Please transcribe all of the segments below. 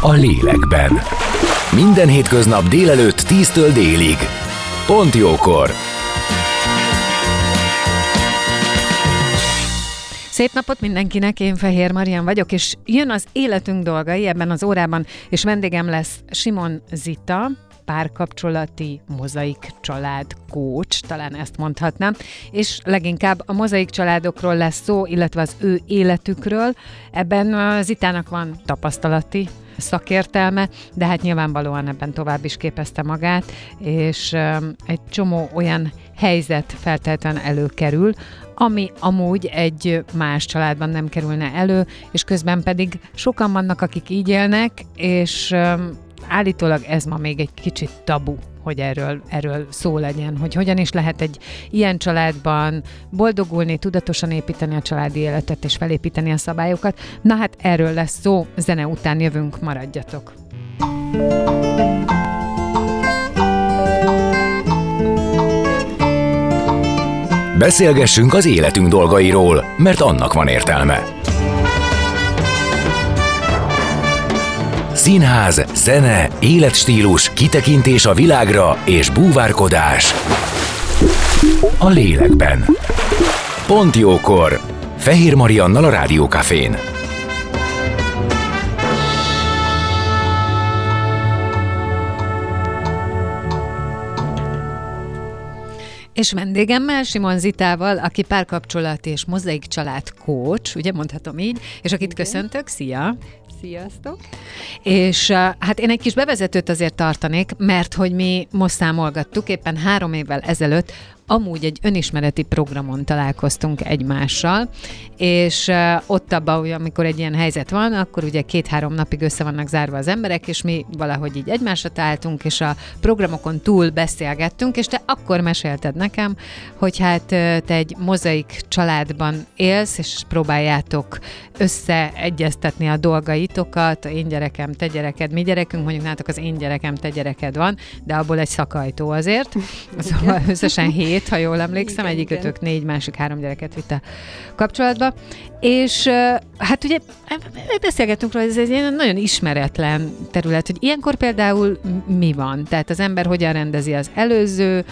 a lélekben. Minden hétköznap délelőtt 10-től délig. Pont jókor! Szép napot mindenkinek, én Fehér Marian vagyok, és jön az életünk dolgai ebben az órában, és vendégem lesz Simon Zita, párkapcsolati mozaik család coach, talán ezt mondhatnám, és leginkább a mozaik családokról lesz szó, illetve az ő életükről. Ebben Zitának van tapasztalati szakértelme, de hát nyilvánvalóan ebben tovább is képezte magát, és egy csomó olyan helyzet feltétlenül előkerül, ami amúgy egy más családban nem kerülne elő, és közben pedig sokan vannak, akik így élnek, és állítólag ez ma még egy kicsit tabu, hogy erről, erről szó legyen, hogy hogyan is lehet egy ilyen családban boldogulni, tudatosan építeni a családi életet és felépíteni a szabályokat. Na hát erről lesz szó, zene után jövünk, maradjatok! Beszélgessünk az életünk dolgairól, mert annak van értelme. Színház, zene, életstílus, kitekintés a világra és búvárkodás. A lélekben. Pont jókor. Fehér Mariannal a Rádiókafén. És vendégemmel, Simon Zitával, aki párkapcsolat és mozaik család coach, ugye mondhatom így, és akit Igen. köszöntök, szia! Sziasztok! És hát én egy kis bevezetőt azért tartanék, mert hogy mi most számolgattuk éppen három évvel ezelőtt amúgy egy önismereti programon találkoztunk egymással, és ott abban, hogy amikor egy ilyen helyzet van, akkor ugye két-három napig össze vannak zárva az emberek, és mi valahogy így egymásra találtunk, és a programokon túl beszélgettünk, és te akkor mesélted nekem, hogy hát te egy mozaik családban élsz, és próbáljátok összeegyeztetni a dolgaitokat, én gyerekem, te gyereked, mi gyerekünk, mondjuk nálatok az én gyerekem, te gyereked van, de abból egy szakajtó azért, szóval összesen hét, két, ha jól emlékszem, igen, igen. négy, másik három gyereket vitt a kapcsolatba. És hát ugye beszélgettünk róla, ez egy ilyen nagyon ismeretlen terület, hogy ilyenkor például mi van? Tehát az ember hogyan rendezi az előző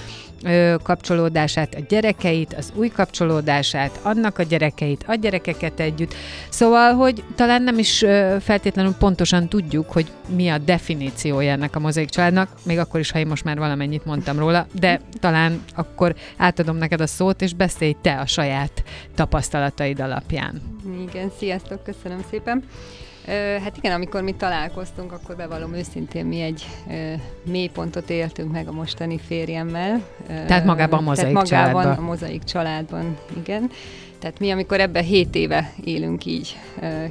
kapcsolódását, a gyerekeit, az új kapcsolódását, annak a gyerekeit, a gyerekeket együtt. Szóval, hogy talán nem is feltétlenül pontosan tudjuk, hogy mi a definíciója ennek a mozaik családnak, még akkor is, ha én most már valamennyit mondtam róla, de talán akkor átadom neked a szót, és beszélj te a saját tapasztalataid alapján. Igen, sziasztok, köszönöm szépen. Hát igen, amikor mi találkoztunk, akkor bevallom őszintén, mi egy mélypontot éltünk meg a mostani férjemmel. Tehát magában a mozaik Tehát magában családban. a mozaik családban, igen. Tehát mi, amikor ebben 7 éve élünk így,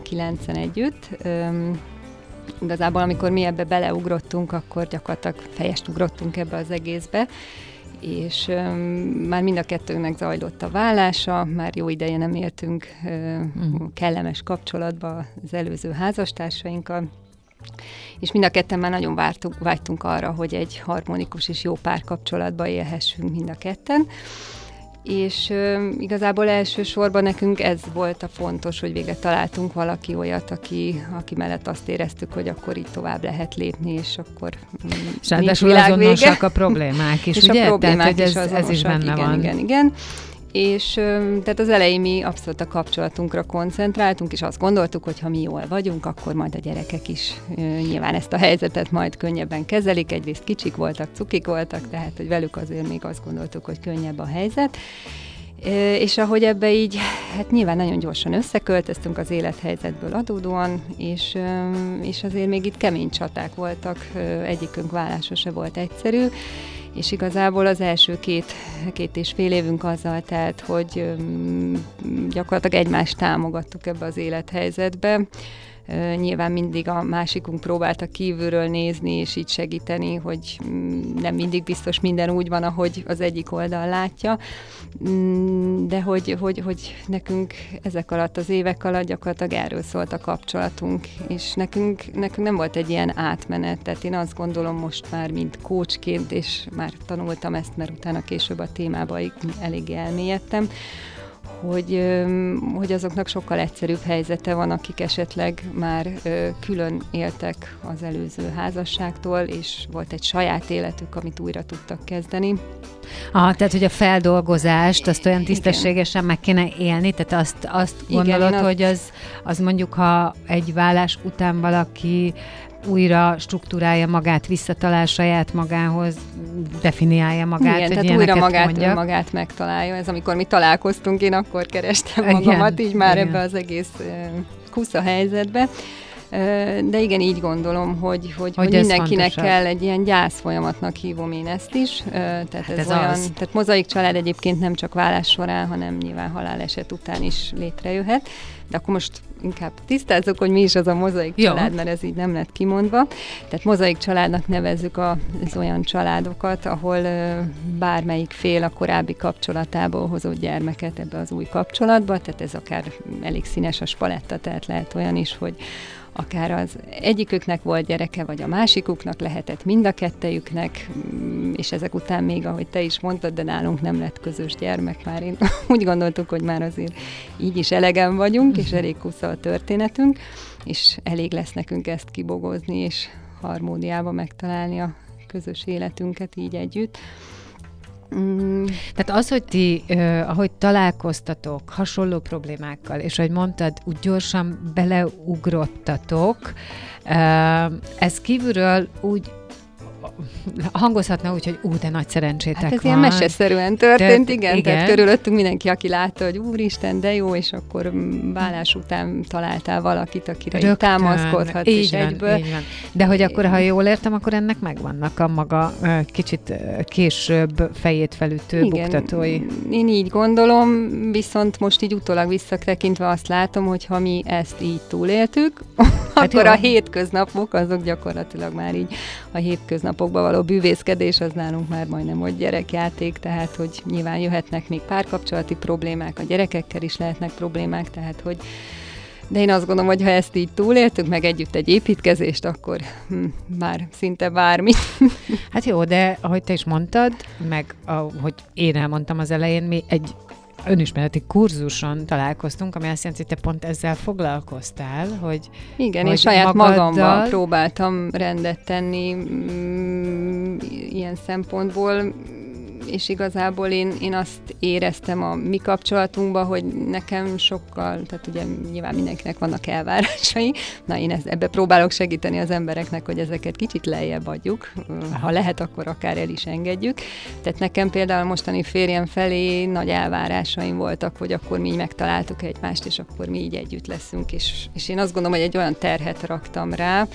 kilencen együtt, igazából amikor mi ebbe beleugrottunk, akkor gyakorlatilag fejest ugrottunk ebbe az egészbe, és már mind a kettőnknek zajlott a vállása, már jó ideje nem éltünk uh, kellemes kapcsolatba az előző házastársainkkal, és mind a ketten már nagyon vártunk, vágytunk arra, hogy egy harmonikus és jó párkapcsolatba élhessünk mind a ketten és ö, igazából elsősorban nekünk ez volt a fontos, hogy végre találtunk valaki olyat, aki, aki mellett azt éreztük, hogy akkor így tovább lehet lépni, és akkor mm, és ráadásul azonosak a problémák is, és ugye? a problémák Tehát, hogy ez, ez is benne igen, van. Igen, igen, és tehát az elején mi abszolút a kapcsolatunkra koncentráltunk, és azt gondoltuk, hogy ha mi jól vagyunk, akkor majd a gyerekek is nyilván ezt a helyzetet majd könnyebben kezelik. Egyrészt kicsik voltak, cukik voltak, tehát hogy velük azért még azt gondoltuk, hogy könnyebb a helyzet. És ahogy ebbe így, hát nyilván nagyon gyorsan összeköltöztünk az élethelyzetből adódóan, és, és azért még itt kemény csaták voltak, egyikünk vállása se volt egyszerű, és igazából az első két, két és fél évünk azzal telt, hogy gyakorlatilag egymást támogattuk ebbe az élethelyzetbe, Nyilván mindig a másikunk próbálta kívülről nézni, és így segíteni, hogy mm, nem mindig biztos minden úgy van, ahogy az egyik oldal látja, mm, de hogy, hogy, hogy nekünk ezek alatt, az évek alatt gyakorlatilag erről szólt a kapcsolatunk, és nekünk, nekünk nem volt egy ilyen átmenet, tehát én azt gondolom most már, mint kócsként, és már tanultam ezt, mert utána később a témába elég elmélyedtem, hogy, hogy azoknak sokkal egyszerűbb helyzete van, akik esetleg már külön éltek az előző házasságtól, és volt egy saját életük, amit újra tudtak kezdeni. Ah, tehát, hogy a feldolgozást, azt olyan tisztességesen meg kéne élni, tehát azt, azt gondolod, Igen, hogy az, az mondjuk, ha egy vállás után valaki újra struktúrálja magát, visszatalál saját magához, definiálja magát. Igen, tehát újra magát, magát megtalálja. Ez amikor mi találkoztunk, én akkor kerestem magamat, igen, így már igen. ebbe az egész kusza helyzetbe. De igen, így gondolom, hogy, hogy, hogy, hogy mindenkinek kell egy ilyen gyász folyamatnak hívom én ezt is. Tehát hát ez, ez olyan, az. tehát mozaik család egyébként nem csak vállás során, hanem nyilván haláleset után is létrejöhet. De akkor most inkább tisztázzuk, hogy mi is az a mozaik Jó. család, mert ez így nem lett kimondva. Tehát mozaik családnak nevezzük az olyan családokat, ahol bármelyik fél a korábbi kapcsolatából hozott gyermeket ebbe az új kapcsolatba, tehát ez akár elég színes a spaletta, tehát lehet olyan is, hogy akár az egyiküknek volt gyereke, vagy a másikuknak lehetett mind a kettejüknek, mm, és ezek után még, ahogy te is mondtad, de nálunk nem lett közös gyermek már. Én úgy gondoltuk, hogy már azért így is elegen vagyunk, és elég kusza a történetünk, és elég lesz nekünk ezt kibogozni, és harmóniába megtalálni a közös életünket így együtt. Mm. Tehát az, hogy ti, uh, ahogy találkoztatok hasonló problémákkal, és ahogy mondtad, úgy gyorsan beleugrottatok, uh, ez kívülről úgy hangozhatna úgy, hogy ú, de nagy szerencsétek hát ez van. ilyen meseszerűen történt, Tört, igen, igen. Tehát körülöttünk mindenki, aki látta, hogy úristen, de jó, és akkor vállás után találtál valakit, akire Rögtön, támaszkodhat, így és van, egyből. Így van. De hogy akkor, ha jól értem, akkor ennek megvannak a maga kicsit később fejét felütő igen, buktatói. Én így gondolom, viszont most így utólag visszatekintve azt látom, hogy ha mi ezt így túléltük, hát akkor jó. a hétköznapok azok gyakorlatilag már így a hétköznapokban való bűvészkedés az nálunk már majdnem, hogy gyerekjáték, tehát hogy nyilván jöhetnek még párkapcsolati problémák, a gyerekekkel is lehetnek problémák, tehát hogy de én azt gondolom, hogy ha ezt így túléltük, meg együtt egy építkezést, akkor hm, már szinte bármi. Hát jó, de ahogy te is mondtad, meg ahogy én elmondtam az elején, mi egy önismereti kurzuson találkoztunk, ami azt jelenti, hogy te pont ezzel foglalkoztál, hogy Igen, hogy én saját magaddal... magammal próbáltam rendet tenni mm, ilyen szempontból, és igazából én, én azt éreztem a mi kapcsolatunkban, hogy nekem sokkal, tehát ugye nyilván mindenkinek vannak elvárásai, na én ezt, ebbe próbálok segíteni az embereknek, hogy ezeket kicsit lejjebb adjuk, ha lehet, akkor akár el is engedjük. Tehát nekem például mostani férjem felé nagy elvárásaim voltak, hogy akkor mi így megtaláltuk egymást, és akkor mi így együtt leszünk, és, és én azt gondolom, hogy egy olyan terhet raktam rá,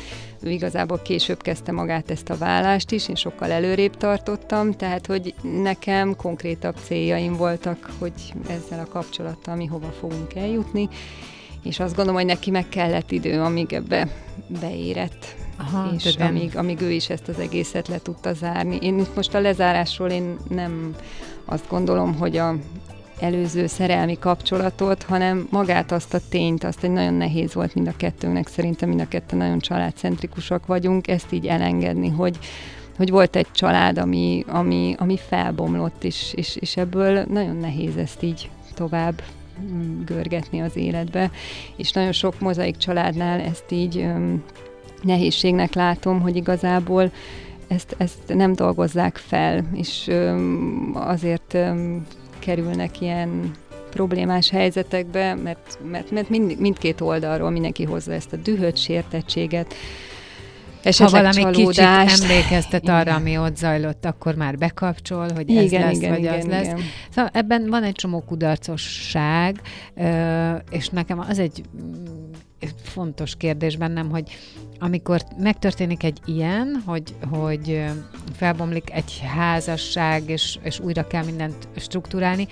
ő igazából később kezdte magát ezt a vállást is, én sokkal előrébb tartottam, tehát hogy nekem konkrétabb céljaim voltak, hogy ezzel a kapcsolattal mi hova fogunk eljutni, és azt gondolom, hogy neki meg kellett idő, amíg ebbe beérett. Aha, és amíg, amíg ő is ezt az egészet le tudta zárni. Én itt most a lezárásról én nem azt gondolom, hogy a előző szerelmi kapcsolatot, hanem magát azt a tényt, azt, hogy nagyon nehéz volt mind a kettőnknek, szerintem mind a kettő nagyon családcentrikusak vagyunk, ezt így elengedni, hogy, hogy volt egy család, ami, ami, ami felbomlott, és, és, és ebből nagyon nehéz ezt így tovább mm, görgetni az életbe, és nagyon sok mozaik családnál ezt így um, nehézségnek látom, hogy igazából ezt, ezt nem dolgozzák fel, és um, azért um, kerülnek ilyen problémás helyzetekbe, mert, mert, mert mind, mindkét oldalról mindenki hozza ezt a dühöt, sértettséget, esetleg ha valami csalódást. kicsit emlékeztet arra, ami ott zajlott, akkor már bekapcsol, hogy ez igen, lesz, igen, vagy igen, az igen. lesz. Szóval ebben van egy csomó kudarcosság, és nekem az egy fontos kérdés bennem, hogy amikor megtörténik egy ilyen, hogy, hogy felbomlik egy házasság, és, és újra kell mindent struktúrálni,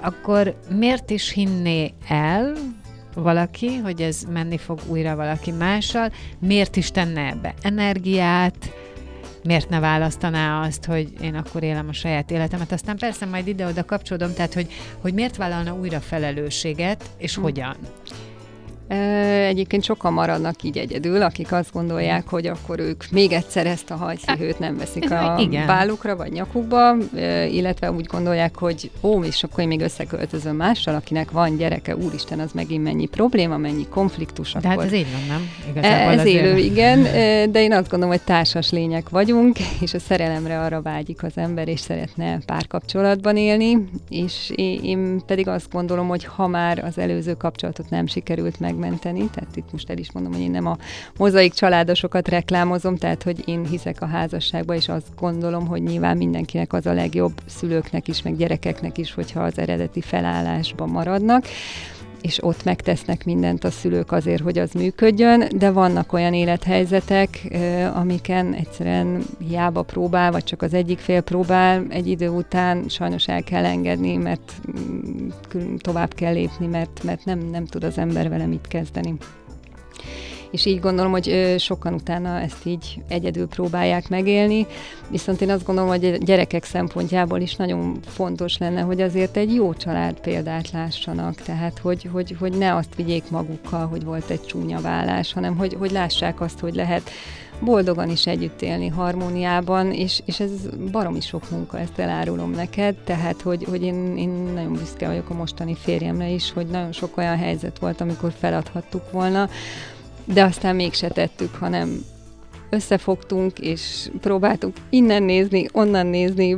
akkor miért is hinné el, valaki, hogy ez menni fog újra valaki mással, miért is tenne ebbe energiát, miért ne választaná azt, hogy én akkor élem a saját életemet. Aztán persze majd ide-oda kapcsolódom, tehát hogy, hogy miért vállalna újra felelősséget, és hm. hogyan. Egyébként sokan maradnak így egyedül, akik azt gondolják, hogy akkor ők még egyszer ezt a hajszívőt nem veszik a Igen. bálukra vagy nyakukba, illetve úgy gondolják, hogy ó, és akkor én még összeköltözöm mással, akinek van gyereke, úristen, az megint mennyi probléma, mennyi konfliktus. De akkor... hát ez így van, nem? Igazából ez élő, igen, de én azt gondolom, hogy társas lények vagyunk, és a szerelemre arra vágyik az ember, és szeretne párkapcsolatban élni, és én pedig azt gondolom, hogy ha már az előző kapcsolatot nem sikerült meg megmenteni, tehát itt most el is mondom, hogy én nem a mozaik családosokat reklámozom, tehát hogy én hiszek a házasságba, és azt gondolom, hogy nyilván mindenkinek az a legjobb szülőknek is, meg gyerekeknek is, hogyha az eredeti felállásban maradnak és ott megtesznek mindent a szülők azért, hogy az működjön, de vannak olyan élethelyzetek, amiken egyszerűen hiába próbál, vagy csak az egyik fél próbál, egy idő után sajnos el kell engedni, mert mm, tovább kell lépni, mert, mert nem, nem tud az ember vele mit kezdeni és így gondolom, hogy sokan utána ezt így egyedül próbálják megélni, viszont én azt gondolom, hogy gyerekek szempontjából is nagyon fontos lenne, hogy azért egy jó család példát lássanak, tehát hogy, hogy, hogy ne azt vigyék magukkal, hogy volt egy csúnya vállás, hanem hogy, hogy lássák azt, hogy lehet boldogan is együtt élni harmóniában, és, és ez baromi sok munka, ezt elárulom neked, tehát hogy, hogy én, én nagyon büszke vagyok a mostani férjemre is, hogy nagyon sok olyan helyzet volt, amikor feladhattuk volna, de aztán mégse tettük, hanem összefogtunk, és próbáltuk innen nézni, onnan nézni,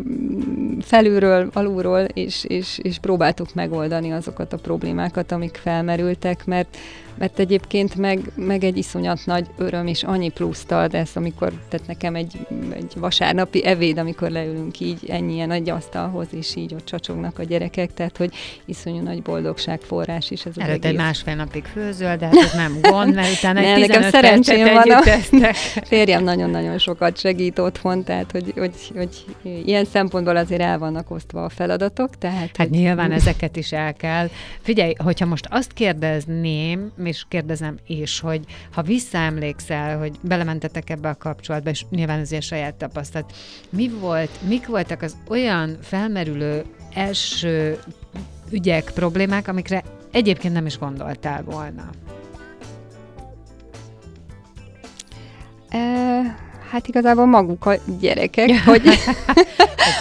felülről, alulról, és, és, és próbáltuk megoldani azokat a problémákat, amik felmerültek, mert mert egyébként meg, meg egy iszonyat nagy öröm, és annyi pluszt ad ez, amikor, tehát nekem egy, egy vasárnapi evéd, amikor leülünk így ennyien nagy asztalhoz, és így ott csacsognak a gyerekek, tehát hogy iszonyú nagy boldogság forrás is ez az Előtt egy másfél napig főzöl, de hát ez nem gond, mert utána egy nekem szerencsém van a férjem nagyon-nagyon sokat segít otthon, tehát hogy, hogy, hogy ilyen szempontból azért el vannak osztva a feladatok. Tehát, hát hogy... nyilván ezeket is el kell. Figyelj, hogyha most azt kérdezném, és kérdezem is, hogy ha visszaemlékszel, hogy belementetek ebbe a kapcsolatba, és nyilván azért saját tapasztalat, mi volt, mik voltak az olyan felmerülő első ügyek, problémák, amikre egyébként nem is gondoltál volna? Hát igazából maguk a gyerekek, hogy,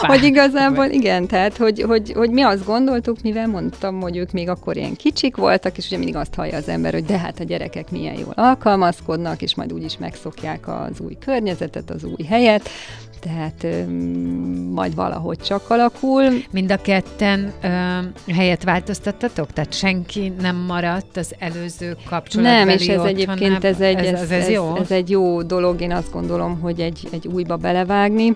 hogy igazából igen, tehát hogy, hogy, hogy mi azt gondoltuk, mivel mondtam, hogy ők még akkor ilyen kicsik voltak, és ugye mindig azt hallja az ember, hogy de hát a gyerekek milyen jól alkalmazkodnak, és majd úgyis megszokják az új környezetet, az új helyet, tehát majd valahogy csak alakul. Mind a ketten ö, helyet változtattatok? Tehát senki nem maradt az előző kapcsolatban? Nem, és ez egyébként ez egy, ez, ez, ez, jó? Ez, ez egy jó dolog, én azt gondolom, hogy egy, egy újba belevágni.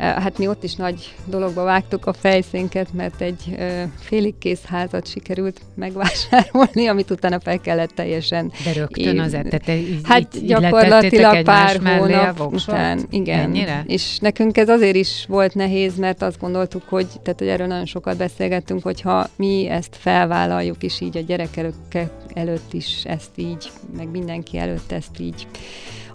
Hát mi ott is nagy dologba vágtuk a fejszénket, mert egy félig kész házat sikerült megvásárolni, amit utána fel kellett teljesen... De rögtön az így, Hát így, gyakorlatilag pár hónap után. Igen. Ennyire? És nekünk ez azért is volt nehéz, mert azt gondoltuk, hogy, tehát, hogy erről nagyon sokat beszélgettünk, hogyha mi ezt felvállaljuk, és így a gyerekek előtt is ezt így, meg mindenki előtt ezt így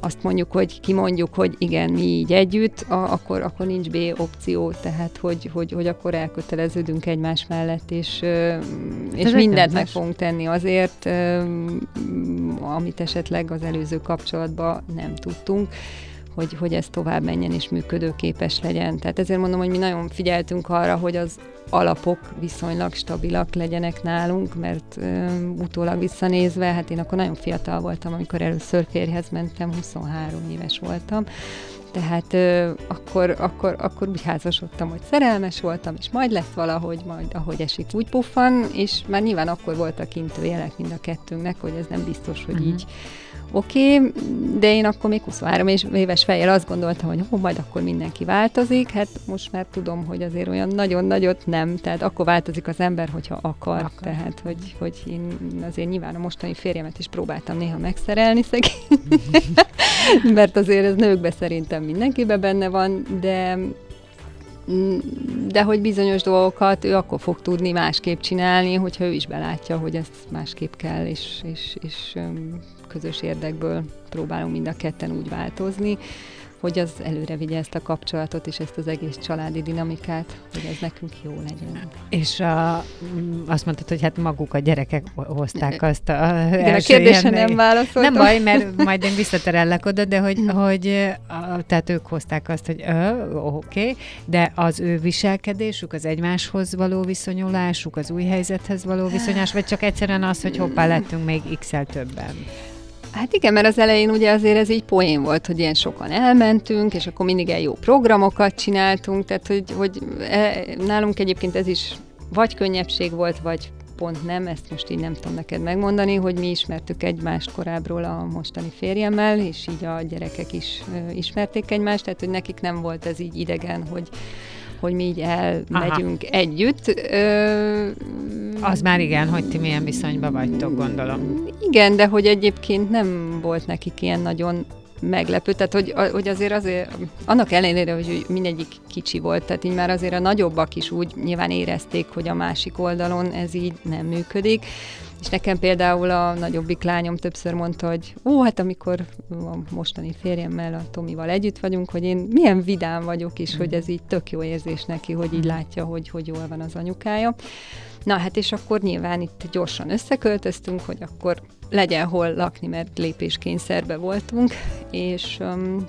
azt mondjuk, hogy kimondjuk, hogy igen, mi így együtt, a, akkor, akkor nincs B opció, tehát hogy, hogy, hogy akkor elköteleződünk egymás mellett, és, és mindent meg fogunk tenni azért, amit esetleg az előző kapcsolatban nem tudtunk hogy, hogy ez tovább menjen és működőképes legyen. Tehát ezért mondom, hogy mi nagyon figyeltünk arra, hogy az alapok viszonylag stabilak legyenek nálunk, mert ö, utólag visszanézve, hát én akkor nagyon fiatal voltam, amikor először férjhez mentem, 23 éves voltam, tehát ö, akkor, akkor, akkor úgy házasodtam, hogy szerelmes voltam, és majd lesz valahogy, majd ahogy esik, úgy puffan, és már nyilván akkor voltak jelek mind a kettőnknek, hogy ez nem biztos, hogy uh-huh. így oké, okay, de én akkor még 23 éves fejjel azt gondoltam, hogy hó, majd akkor mindenki változik, hát most már tudom, hogy azért olyan nagyon nagyot nem, tehát akkor változik az ember, hogyha akar, akar. tehát hogy, hogy én azért nyilván a mostani férjemet is próbáltam néha megszerelni szegény, mert azért ez nőkbe szerintem mindenkibe benne van, de de hogy bizonyos dolgokat ő akkor fog tudni másképp csinálni, hogyha ő is belátja, hogy ezt másképp kell, és, és, és közös érdekből próbálunk mind a ketten úgy változni hogy az előre vigye ezt a kapcsolatot és ezt az egész családi dinamikát, hogy ez nekünk jó legyen. És a, azt mondtad, hogy hát maguk a gyerekek hozták azt a De a kérdésre nem válaszoltam. Nem baj, mert majd én visszaterellek oda, de hogy, hogy tehát ők hozták azt, hogy oké, okay, de az ő viselkedésük, az egymáshoz való viszonyulásuk, az új helyzethez való viszonyás, vagy csak egyszerűen az, hogy hoppá, lettünk még x többen? Hát igen, mert az elején ugye azért ez így poén volt, hogy ilyen sokan elmentünk, és akkor mindig el jó programokat csináltunk, tehát hogy, hogy e, nálunk egyébként ez is vagy könnyebbség volt, vagy pont nem, ezt most így nem tudom neked megmondani, hogy mi ismertük egymást korábbról a mostani férjemmel, és így a gyerekek is ismerték egymást, tehát hogy nekik nem volt ez így idegen, hogy hogy mi így elmegyünk Aha. együtt. Ö, az már igen, hogy ti milyen viszonyban vagytok, gondolom. Igen, de hogy egyébként nem volt nekik ilyen nagyon meglepő, tehát hogy, hogy azért azért, annak ellenére, hogy mindegyik kicsi volt, tehát így már azért a nagyobbak is úgy nyilván érezték, hogy a másik oldalon ez így nem működik, és nekem például a nagyobbik lányom többször mondta, hogy ó, hát amikor a mostani férjemmel, a Tomival együtt vagyunk, hogy én milyen vidám vagyok mm. hogy ez így tök jó érzés neki, hogy így mm. látja, hogy, hogy jól van az anyukája. Na hát és akkor nyilván itt gyorsan összeköltöztünk, hogy akkor legyen hol lakni, mert lépéskényszerbe voltunk, és um,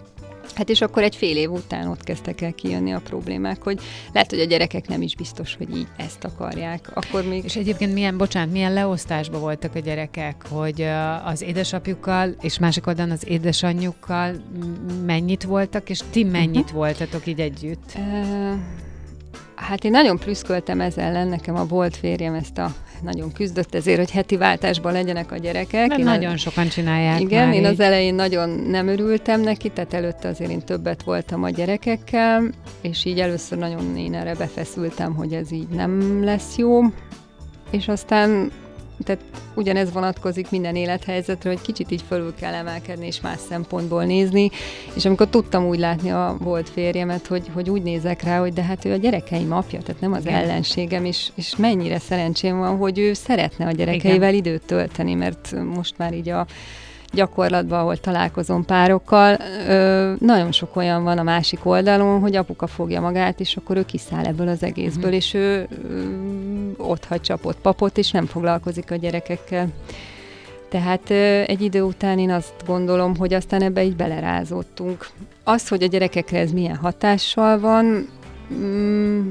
Hát és akkor egy fél év után ott kezdtek el kijönni a problémák, hogy lehet, hogy a gyerekek nem is biztos, hogy így ezt akarják. Akkor még... És egyébként milyen, bocsánat, milyen leosztásban voltak a gyerekek, hogy az édesapjukkal és másik oldalon az édesanyjukkal mennyit voltak, és ti mennyit uh-huh. voltatok így együtt? Uh, hát én nagyon plüszköltem ezzel ellen, nekem a volt férjem ezt a nagyon küzdött ezért, hogy heti váltásban legyenek a gyerekek. Mert én nagyon a... sokan csinálják Igen, én így. az elején nagyon nem örültem neki, tehát előtte azért én többet voltam a gyerekekkel, és így először nagyon én erre befeszültem, hogy ez így nem lesz jó, és aztán tehát ugyanez vonatkozik minden élethelyzetre, hogy kicsit így fölül kell emelkedni és más szempontból nézni, és amikor tudtam úgy látni a volt férjemet, hogy, hogy úgy nézek rá, hogy de hát ő a gyerekeim apja, tehát nem az ellenségem, és, és mennyire szerencsém van, hogy ő szeretne a gyerekeivel Igen. időt tölteni, mert most már így a gyakorlatban, ahol találkozom párokkal, ö, nagyon sok olyan van a másik oldalon, hogy apuka fogja magát, és akkor ő kiszáll ebből az egészből, uh-huh. és ő ö, ott hagy csapott papot, és nem foglalkozik a gyerekekkel. Tehát egy idő után én azt gondolom, hogy aztán ebbe így belerázottunk. Az, hogy a gyerekekre ez milyen hatással van, mm,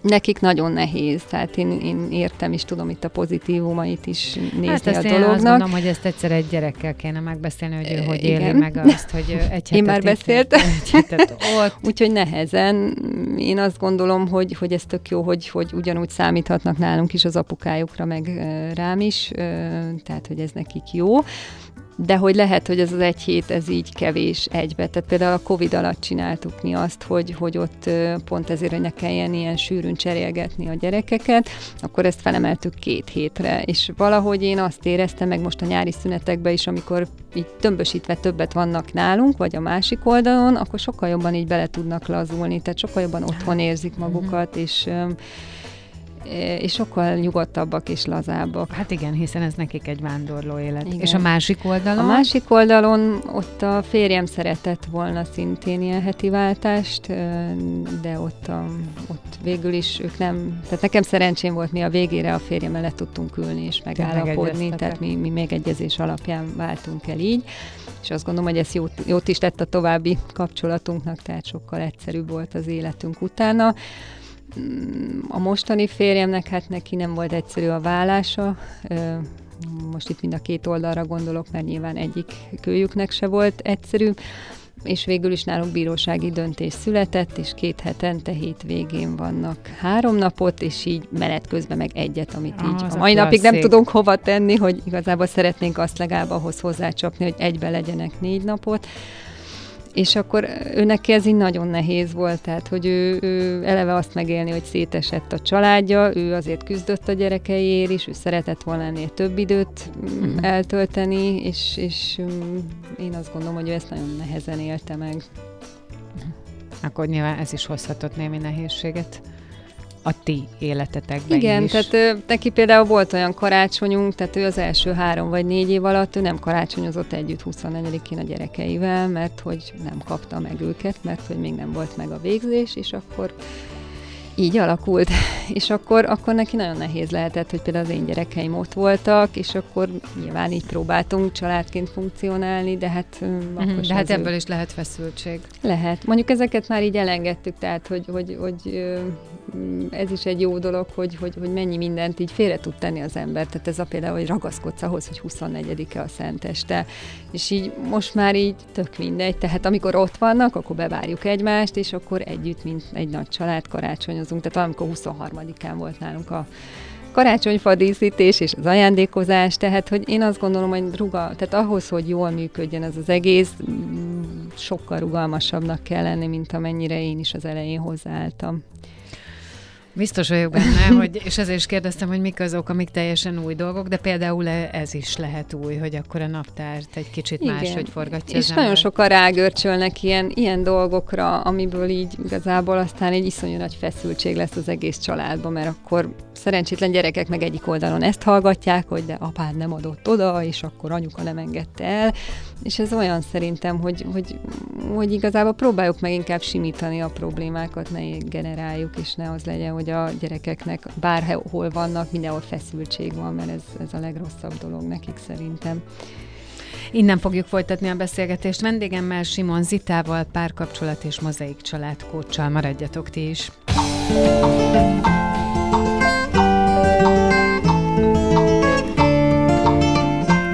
nekik nagyon nehéz, tehát én, én értem és tudom itt a pozitívumait is nézni hát ezt a dolognak. Én azt gondolom, hogy ezt egyszer egy gyerekkel kéne megbeszélni, hogy ő hogy éli meg azt, hogy egy Én már beszéltem. Úgyhogy nehezen. Én azt gondolom, hogy, hogy ez tök jó, hogy, hogy ugyanúgy számíthatnak nálunk is az apukájukra, meg rám is, tehát hogy ez nekik jó de hogy lehet, hogy ez az egy hét, ez így kevés egybe. Tehát például a Covid alatt csináltuk mi azt, hogy, hogy ott pont ezért, hogy ne kelljen ilyen sűrűn cserélgetni a gyerekeket, akkor ezt felemeltük két hétre. És valahogy én azt éreztem, meg most a nyári szünetekben is, amikor így tömbösítve többet vannak nálunk, vagy a másik oldalon, akkor sokkal jobban így bele tudnak lazulni, tehát sokkal jobban otthon érzik magukat, és és sokkal nyugodtabbak és lazábbak. Hát igen, hiszen ez nekik egy vándorló élet. Igen. És a másik oldalon? A másik oldalon ott a férjem szeretett volna szintén ilyen heti váltást, de ott, a, ott végül is ők nem, tehát nekem szerencsém volt, mi a végére a férjem le tudtunk ülni és megállapodni, tehát mi, mi még egyezés alapján váltunk el így, és azt gondolom, hogy ez jót, jót is tett a további kapcsolatunknak, tehát sokkal egyszerűbb volt az életünk utána a mostani férjemnek, hát neki nem volt egyszerű a vállása. Most itt mind a két oldalra gondolok, mert nyilván egyik kölyüknek se volt egyszerű és végül is nálunk bírósági döntés született, és két hetente végén vannak három napot, és így menet közben meg egyet, amit ah, így a mai a napig nem tudunk hova tenni, hogy igazából szeretnénk azt legalább ahhoz hozzácsapni, hogy egybe legyenek négy napot. És akkor ő neki ez így nagyon nehéz volt, tehát hogy ő, ő eleve azt megélni, hogy szétesett a családja, ő azért küzdött a gyerekeiért is, ő szeretett volna ennél több időt uh-huh. eltölteni, és, és én azt gondolom, hogy ő ezt nagyon nehezen élte meg. akkor nyilván ez is hozhatott némi nehézséget a ti életetekben Igen, is. tehát ö, neki például volt olyan karácsonyunk, tehát ő az első három vagy négy év alatt ő nem karácsonyozott együtt 24-én a gyerekeivel, mert hogy nem kapta meg őket, mert hogy még nem volt meg a végzés, és akkor így alakult. És akkor, akkor neki nagyon nehéz lehetett, hogy például az én gyerekeim ott voltak, és akkor nyilván így próbáltunk családként funkcionálni, de hát... ö, akkor De hát az ő- ebből is lehet feszültség. lehet. Mondjuk ezeket már így elengedtük, tehát hogy, hogy, hogy mm, ez is egy jó dolog, hogy, hogy, hogy mennyi mindent így félre tud tenni az ember. Tehát ez a például, hogy ragaszkodsz ahhoz, hogy 24-e a szenteste. És így most már így tök mindegy. Tehát amikor ott vannak, akkor bevárjuk egymást, és akkor együtt, mint egy nagy család karácsonyozunk. Tehát amikor 23-án volt nálunk a karácsonyfa díszítés és az ajándékozás, tehát hogy én azt gondolom, hogy ruga, tehát ahhoz, hogy jól működjön ez az egész, mm, sokkal rugalmasabbnak kell lenni, mint amennyire én is az elején hozzáálltam. Biztos vagyok benne, hogy, és ezért is kérdeztem, hogy mik azok, amik teljesen új dolgok, de például ez is lehet új, hogy akkor a naptárt egy kicsit máshogy forgatja És nagyon sokan rágörcsölnek ilyen, ilyen dolgokra, amiből így igazából aztán egy iszonyú nagy feszültség lesz az egész családban, mert akkor szerencsétlen gyerekek meg egyik oldalon ezt hallgatják, hogy de apád nem adott oda, és akkor anyuka nem engedte el, és ez olyan szerintem, hogy, hogy, hogy igazából próbáljuk meg inkább simítani a problémákat, ne generáljuk, és ne az legyen, hogy a gyerekeknek bárhol vannak, mindenhol feszültség van, mert ez, ez a legrosszabb dolog nekik szerintem. Innen fogjuk folytatni a beszélgetést. Vendégemmel Simon Zitával, párkapcsolat és mozaik családkócsal. Maradjatok ti is.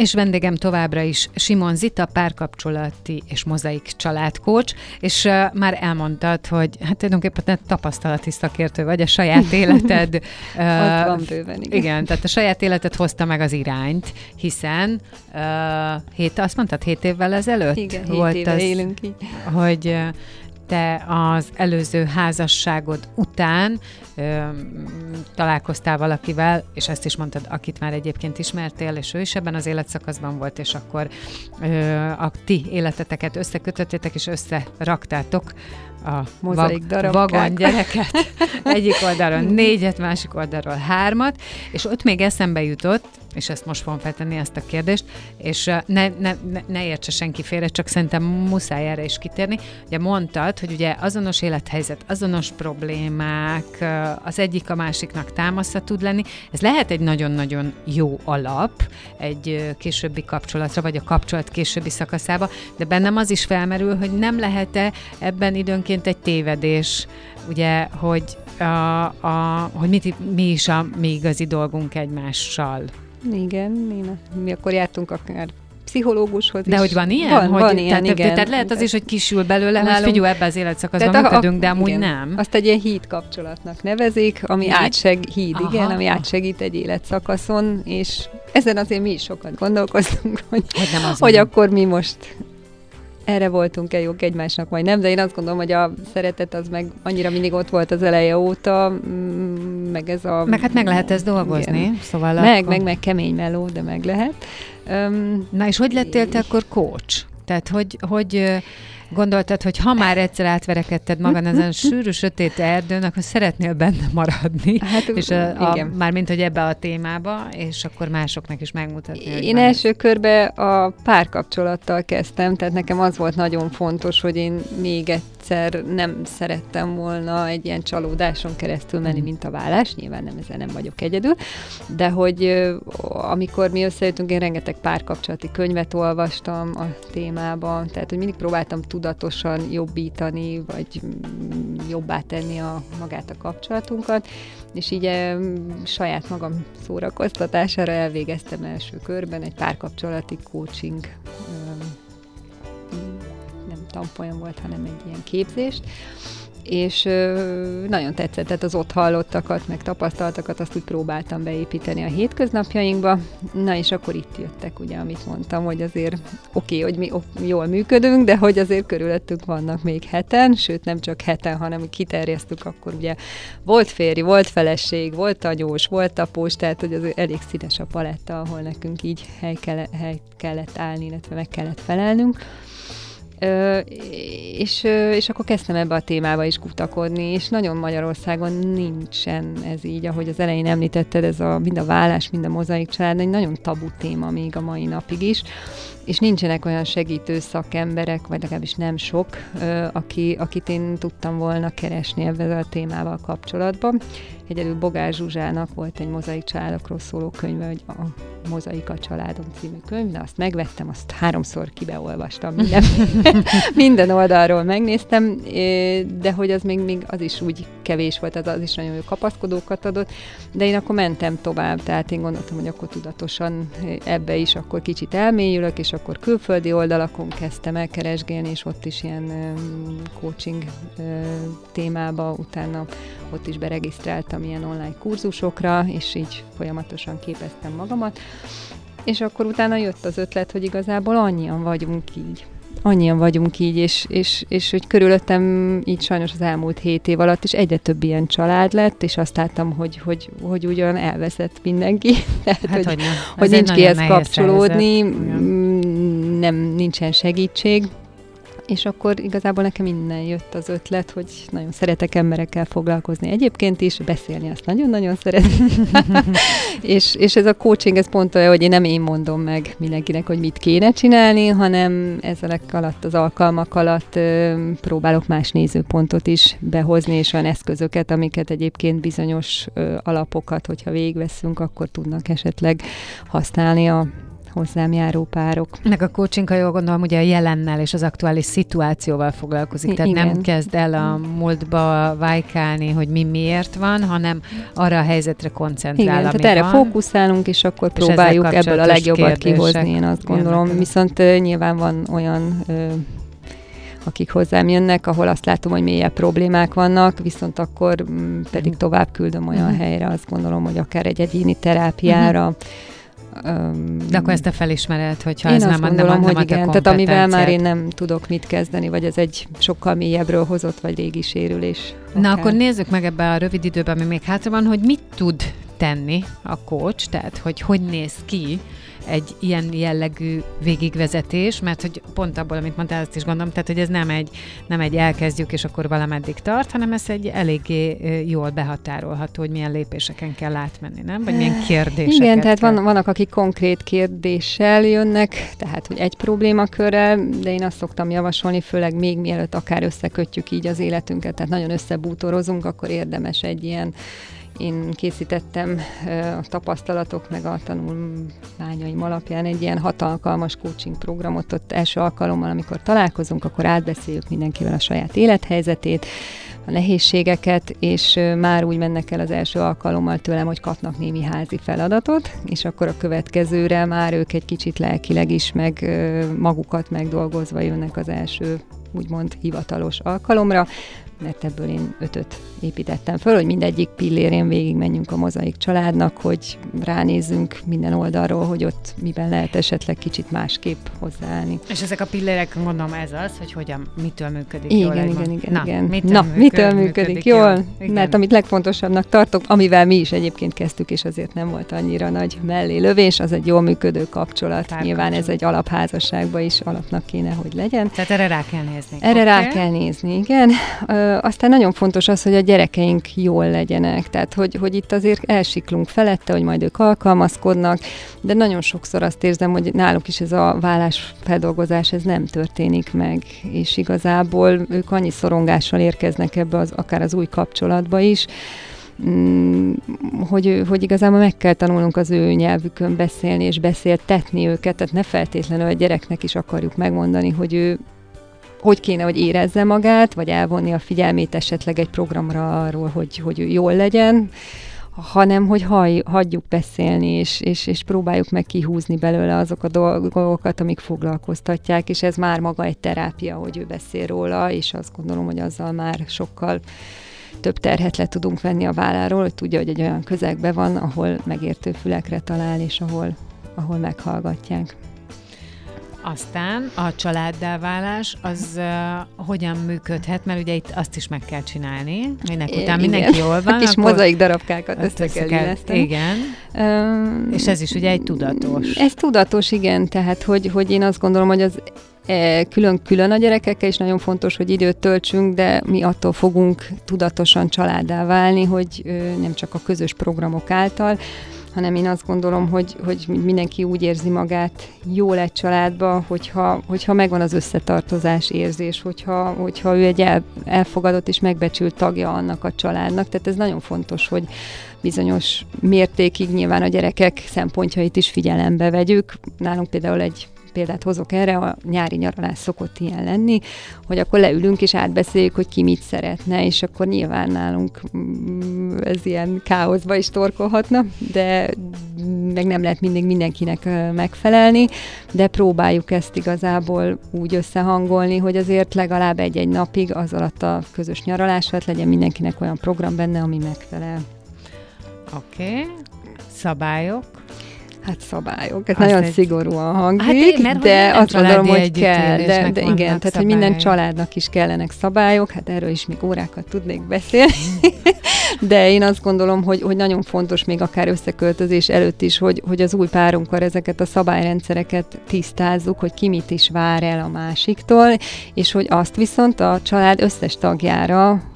És vendégem továbbra is Simon Zita, párkapcsolati és mozaik családkócs, és uh, már elmondtad, hogy hát tulajdonképpen te tapasztalati szakértő vagy, a saját életed... uh, Az van bőven, igen. Igen, tehát a saját életed hozta meg az irányt, hiszen uh, hét, azt mondtad, hét évvel ezelőtt Igen, hét éve az, élünk így. hogy ö, te az előző házasságod után ö, találkoztál valakivel, és ezt is mondtad, akit már egyébként ismertél, és ő is ebben az életszakaszban volt, és akkor ö, a ti életeteket összekötöttétek, és összeraktátok a Mozaik darabkák. vagon gyereket. Egyik oldalon négyet, másik oldalról hármat, és ott még eszembe jutott, és ezt most fogom feltenni ezt a kérdést, és ne, ne, ne, ne értse senki félre, csak szerintem muszáj erre is kitérni. Ugye mondtad, hogy ugye azonos élethelyzet, azonos problémák, az egyik a másiknak támasza tud lenni. Ez lehet egy nagyon-nagyon jó alap egy későbbi kapcsolatra, vagy a kapcsolat későbbi szakaszába, de bennem az is felmerül, hogy nem lehet-e ebben időnként egy tévedés, ugye, hogy, a, a, hogy mit, mi is a mi igazi dolgunk egymással. Igen, én, mi akkor jártunk akár pszichológushoz De is. hogy van ilyen? Van, hogy, van ilyen, tehát, igen. Tehát lehet az is, hogy kisül belőle, hogy Nálunk- figyelj, ebbe az életszakaszban Tehát a- működünk, de amúgy igen. nem. Azt egy ilyen híd kapcsolatnak nevezik, ami Híd? átseg, híd, Aha. igen, ami átsegít egy életszakaszon, és ezen azért mi is sokat gondolkoztunk, hogy, Hogy nem az hogy van. akkor mi most erre voltunk-e jók egymásnak, vagy nem, de én azt gondolom, hogy a szeretet az meg annyira mindig ott volt az eleje óta, mm, meg ez a... Meg hát meg lehet ezt dolgozni, Igen. szóval Meg, akkor... meg, meg kemény meló, de meg lehet. Um, Na és hogy lettél te akkor coach? Tehát hogy, hogy gondoltad, hogy ha már egyszer átverekedted magad ezen sűrű, sötét erdőn, akkor szeretnél benne maradni, Hát, és a, a, mármint, hogy ebbe a témába, és akkor másoknak is megmutatni, Én első körbe a párkapcsolattal kezdtem, tehát nekem az volt nagyon fontos, hogy én még egyszer nem szerettem volna egy ilyen csalódáson keresztül menni, Mhm. mint a vállás. Nyilván nem, ezzel nem vagyok egyedül, de hogy amikor mi összejöttünk, én rengeteg párkapcsolati könyvet olvastam a témában, tehát hogy mindig próbáltam tudatosan jobbítani, vagy mm, jobbá tenni a, magát a kapcsolatunkat, és így em, saját magam szórakoztatására elvégeztem első körben egy párkapcsolati coaching tanfolyam volt, hanem egy ilyen képzést, és nagyon tetszett, tehát az ott hallottakat, meg tapasztaltakat, azt úgy próbáltam beépíteni a hétköznapjainkba. Na és akkor itt jöttek, ugye, amit mondtam, hogy azért oké, okay, hogy mi jól működünk, de hogy azért körülöttünk vannak még heten, sőt nem csak heten, hanem kiterjesztük, akkor ugye volt férj, volt feleség, volt anyós, volt tapós, tehát hogy az elég színes a paletta, ahol nekünk így hely, kellett, hely kellett állni, illetve meg kellett felelnünk. És, és akkor kezdtem ebbe a témába is kutakodni, és nagyon Magyarországon nincsen ez így, ahogy az elején említetted, ez a, mind a vállás, mind a mozaik család, egy nagyon tabu téma még a mai napig is, és nincsenek olyan segítő szakemberek, vagy legalábbis nem sok, aki, akit én tudtam volna keresni ebben a témával kapcsolatban. Egyedül Bogár Zsuzsának volt egy mozaik családokról szóló könyve, hogy a Mozaika családom című könyv, de azt megvettem, azt háromszor kibeolvastam, minden, minden oldalról megnéztem, de hogy az még, még az is úgy kevés volt, az, az is nagyon jó kapaszkodókat adott, de én akkor mentem tovább, tehát én gondoltam, hogy akkor tudatosan ebbe is akkor kicsit elmélyülök, és akkor külföldi oldalakon kezdtem el keresgélni, és ott is ilyen coaching témába, utána ott is beregisztráltam ilyen online kurzusokra, és így folyamatosan képeztem magamat. És akkor utána jött az ötlet, hogy igazából annyian vagyunk így. Annyian vagyunk így, és, és, és hogy körülöttem így sajnos az elmúlt hét év alatt is egyre több ilyen család lett, és azt láttam, hogy, hogy, hogy ugyan elveszett mindenki. Tehát, hát, hogy, hogy, hogy nincs kihez kapcsolódni, helyzet. nem nincsen segítség és akkor igazából nekem innen jött az ötlet, hogy nagyon szeretek emberekkel foglalkozni egyébként is, beszélni azt nagyon-nagyon szeretem. és, és ez a coaching, ez pont olyan, hogy én nem én mondom meg mindenkinek, hogy mit kéne csinálni, hanem ezek alatt, az alkalmak alatt ö, próbálok más nézőpontot is behozni, és olyan eszközöket, amiket egyébként bizonyos ö, alapokat, hogyha végigveszünk, akkor tudnak esetleg használni a hozzám járó párok. Meg a coaching, ha jól gondolom, ugye a jelennel és az aktuális szituációval foglalkozik, tehát Igen. nem kezd el a múltba vájkálni, hogy mi miért van, hanem arra a helyzetre koncentrál, Igen, tehát erre van. fókuszálunk, és akkor és próbáljuk ebből a legjobbat kihozni, én azt gondolom. Jönnek. Viszont uh, nyilván van olyan uh, akik hozzám jönnek, ahol azt látom, hogy mélyebb problémák vannak, viszont akkor mm, pedig tovább küldöm olyan uh-huh. helyre, azt gondolom, hogy akár egy egyéni terápiára, uh-huh de akkor ezt te felismered, hogyha én ez azt nem, gondolom, nem, nem hogy igen, tehát amivel már én nem tudok mit kezdeni, vagy ez egy sokkal mélyebbről hozott, vagy régi sérülés. Na akár. akkor nézzük meg ebbe a rövid időben, ami még hátra van, hogy mit tud tenni a coach, tehát hogy hogy néz ki egy ilyen jellegű végigvezetés, mert hogy pont abból, amit mondtál, azt is gondolom, tehát hogy ez nem egy, nem egy elkezdjük, és akkor valameddig tart, hanem ez egy eléggé jól behatárolható, hogy milyen lépéseken kell átmenni, nem? Vagy milyen kérdéseket Igen, tehát van, vannak, akik konkrét kérdéssel jönnek, tehát hogy egy problémakörrel, de én azt szoktam javasolni, főleg még mielőtt akár összekötjük így az életünket, tehát nagyon összebútorozunk, akkor érdemes egy ilyen én készítettem a tapasztalatok meg a tanulmányaim alapján egy ilyen hatalkalmas coaching programot, ott első alkalommal, amikor találkozunk, akkor átbeszéljük mindenkivel a saját élethelyzetét, a nehézségeket, és már úgy mennek el az első alkalommal tőlem, hogy kapnak némi házi feladatot, és akkor a következőre már ők egy kicsit lelkileg is, meg magukat megdolgozva jönnek az első úgymond hivatalos alkalomra, mert ebből én ötöt építettem föl, hogy mindegyik pillérén végig menjünk a mozaik családnak, hogy ránézzünk minden oldalról, hogy ott miben lehet esetleg kicsit másképp hozzáállni. És ezek a pillérek, mondom, ez az, hogy hogyan, mitől működik igen, jól. Igen, igen, igen. Na, igen. Mitől, Na, működ, mitől működik, működik jól? jól? Igen. Mert amit legfontosabbnak tartok, amivel mi is egyébként kezdtük, és azért nem volt annyira nagy mellé lövés, az egy jól működő kapcsolat. Pár Nyilván ez egy alapházasságban is alapnak kéne, hogy legyen. Tehát erre rá kell nézni. Erre okay. rá kell nézni, igen. Ö, aztán nagyon fontos az, hogy a gyerekeink jól legyenek. Tehát, hogy, hogy itt azért elsiklunk felette, hogy majd ők alkalmazkodnak, de nagyon sokszor azt érzem, hogy náluk is ez a vállás ez nem történik meg, és igazából ők annyi szorongással érkeznek ebbe az, akár az új kapcsolatba is, mm, hogy, hogy igazából meg kell tanulnunk az ő nyelvükön beszélni, és beszéltetni őket, tehát ne feltétlenül a gyereknek is akarjuk megmondani, hogy ő hogy kéne, hogy érezze magát, vagy elvonni a figyelmét esetleg egy programra arról, hogy, hogy ő jól legyen, hanem hogy haj, hagyjuk beszélni, és, és, és próbáljuk meg kihúzni belőle azok a dolgokat, amik foglalkoztatják, és ez már maga egy terápia, hogy ő beszél róla, és azt gondolom, hogy azzal már sokkal több terhet le tudunk venni a válláról, hogy tudja, hogy egy olyan közegben van, ahol megértő fülekre talál, és ahol, ahol meghallgatják. Aztán a családdá válás az uh, hogyan működhet, mert ugye itt azt is meg kell csinálni, minek után igen. mindenki jól van. A kis mozaik darabkákat össze kell, kell Igen. Um, És ez is ugye egy tudatos. Ez tudatos, igen. Tehát, hogy, hogy én azt gondolom, hogy az külön-külön a gyerekekkel, és nagyon fontos, hogy időt töltsünk, de mi attól fogunk tudatosan családdá válni, hogy nem csak a közös programok által, hanem én azt gondolom, hogy, hogy mindenki úgy érzi magát jól egy családba, hogyha, hogyha megvan az összetartozás érzés, hogyha, hogyha ő egy el, elfogadott és megbecsült tagja annak a családnak. Tehát ez nagyon fontos, hogy bizonyos mértékig nyilván a gyerekek szempontjait is figyelembe vegyük. Nálunk például egy példát hozok erre, a nyári nyaralás szokott ilyen lenni, hogy akkor leülünk és átbeszéljük, hogy ki mit szeretne, és akkor nyilván nálunk mm, ez ilyen káoszba is torkolhatna, de meg nem lehet mindig mindenkinek megfelelni, de próbáljuk ezt igazából úgy összehangolni, hogy azért legalább egy-egy napig az alatt a közös nyaralás alatt legyen mindenkinek olyan program benne, ami megfelel. Oké, okay. szabályok. Hát szabályok, ez azt nagyon egy... szigorúan hangzik, hát mert de azt gondolom, hogy kell. De, de igen, tehát szabályok. hogy minden családnak is kellenek szabályok, hát erről is még órákat tudnék beszélni. de én azt gondolom, hogy, hogy nagyon fontos még akár összeköltözés előtt is, hogy, hogy az új párunkkal ezeket a szabályrendszereket tisztázzuk, hogy ki mit is vár el a másiktól, és hogy azt viszont a család összes tagjára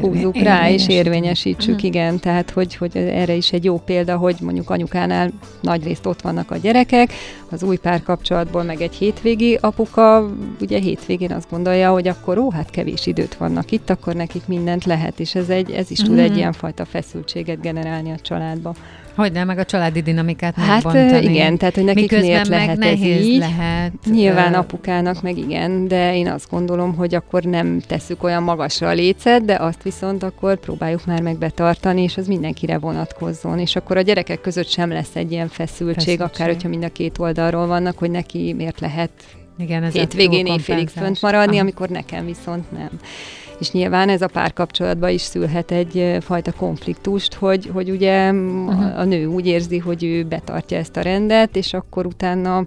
húzzuk rá, és érvényesítsük, uh-huh. igen. Tehát, hogy, hogy erre is egy jó példa, hogy mondjuk anyukánál nagyrészt ott vannak a gyerekek, az új párkapcsolatból meg egy hétvégi apuka, ugye hétvégén azt gondolja, hogy akkor ó, hát kevés időt vannak itt, akkor nekik mindent lehet, és ez, egy, ez is uh-huh. tud egy ilyenfajta feszültséget generálni a családba. Hogy nem, meg a családi dinamikát Hát megbontani. igen, tehát hogy nekik Miközben miért lehet nehéz ez így. lehet. Nyilván apukának meg igen, de én azt gondolom, hogy akkor nem tesszük olyan magasra a lécet, de azt viszont akkor próbáljuk már meg betartani, és az mindenkire vonatkozzon. És akkor a gyerekek között sem lesz egy ilyen feszültség, feszültség. akár hogyha mind a két oldalról vannak, hogy neki miért lehet igen, ez hétvégén éjfélig fönt maradni, Aha. amikor nekem viszont nem és nyilván ez a párkapcsolatban is szülhet egy fajta konfliktust, hogy, hogy ugye uh-huh. a nő úgy érzi, hogy ő betartja ezt a rendet, és akkor utána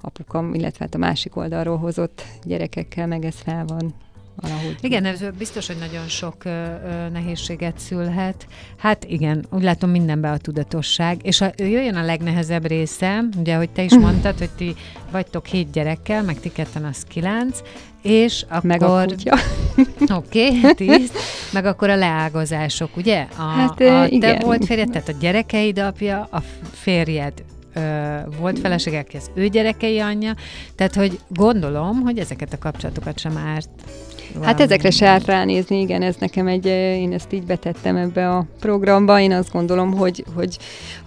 apukam, illetve hát a másik oldalról hozott gyerekekkel meg ez fel van valahogy. Igen, ez biztos, hogy nagyon sok ö, ö, nehézséget szülhet. Hát igen, úgy látom mindenbe a tudatosság. És a, jöjjön a legnehezebb része, ugye, hogy te is mondtad, hogy ti vagytok hét gyerekkel, meg ti ketten az kilenc, és akkor... Meg a kutya. Oké, okay, tíz. Meg akkor a leágazások, ugye? A, hát, a, igen. te volt férjed, tehát a gyerekeid apja, a férjed ö, volt feleségek, ez ő gyerekei anyja, tehát hogy gondolom, hogy ezeket a kapcsolatokat sem árt Hát ezekre se árt ránézni, igen, ez nekem egy, én ezt így betettem ebbe a programba, én azt gondolom, hogy, hogy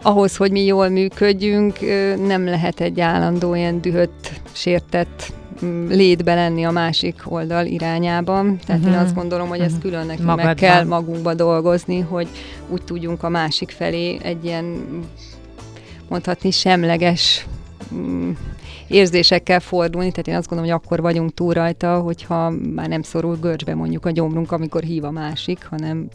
ahhoz, hogy mi jól működjünk, nem lehet egy állandó ilyen dühött, sértett mm, létbe lenni a másik oldal irányában. Tehát uh-huh. én mhm. azt gondolom, hogy ezt mhm. külön nekünk Magadban. meg kell magunkba dolgozni, hogy úgy tudjunk a másik felé egy ilyen mondhatni semleges mm, érzésekkel fordulni, tehát én azt gondolom, hogy akkor vagyunk túl rajta, hogyha már nem szorul görcsbe mondjuk a gyomrunk, amikor hív a másik, hanem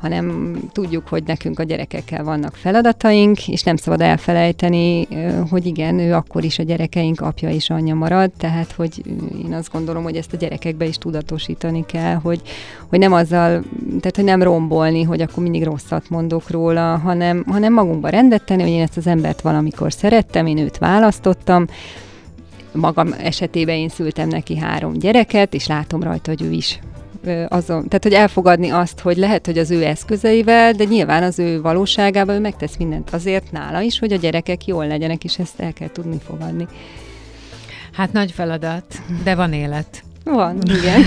hanem tudjuk, hogy nekünk a gyerekekkel vannak feladataink, és nem szabad elfelejteni, hogy igen, ő akkor is a gyerekeink apja és anyja marad, tehát hogy én azt gondolom, hogy ezt a gyerekekbe is tudatosítani kell, hogy, hogy nem azzal, tehát hogy nem rombolni, hogy akkor mindig rosszat mondok róla, hanem, hanem magunkba rendet tenni, hogy én ezt az embert valamikor szerettem, én őt választottam, magam esetében én szültem neki három gyereket, és látom rajta, hogy ő is azon, tehát hogy elfogadni azt, hogy lehet, hogy az ő eszközeivel, de nyilván az ő valóságában ő megtesz mindent azért nála is, hogy a gyerekek jól legyenek, és ezt el kell tudni fogadni. Hát nagy feladat, de van élet. Van, igen.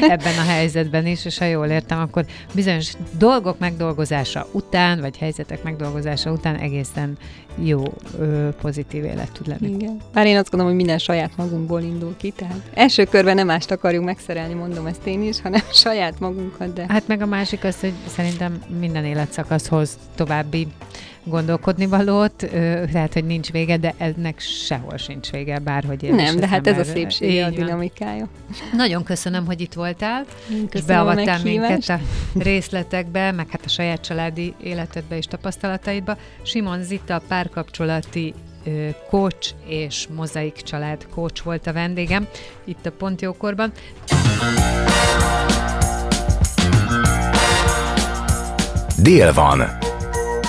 ebben a helyzetben is, és ha jól értem, akkor bizonyos dolgok megdolgozása után, vagy helyzetek megdolgozása után egészen jó, ö, pozitív élet tud lenni. Igen. Bár én azt gondolom, hogy minden saját magunkból indul ki, tehát első körben nem mást akarjuk megszerelni, mondom ezt én is, hanem saját magunkat, de... Hát meg a másik az, hogy szerintem minden életszakaszhoz további gondolkodni valót, tehát, hogy nincs vége, de ennek sehol sincs vége, bárhogy él. Nem, de hát ez a szépsége, a dinamikája. Nagyon köszönöm, hogy itt voltál, köszönöm és beavattál minket a részletekbe, meg hát a saját családi életedbe és tapasztalataidba. Simon Zita párkapcsolati coach és mozaik család coach volt a vendégem itt a Pontjókorban. Dél van.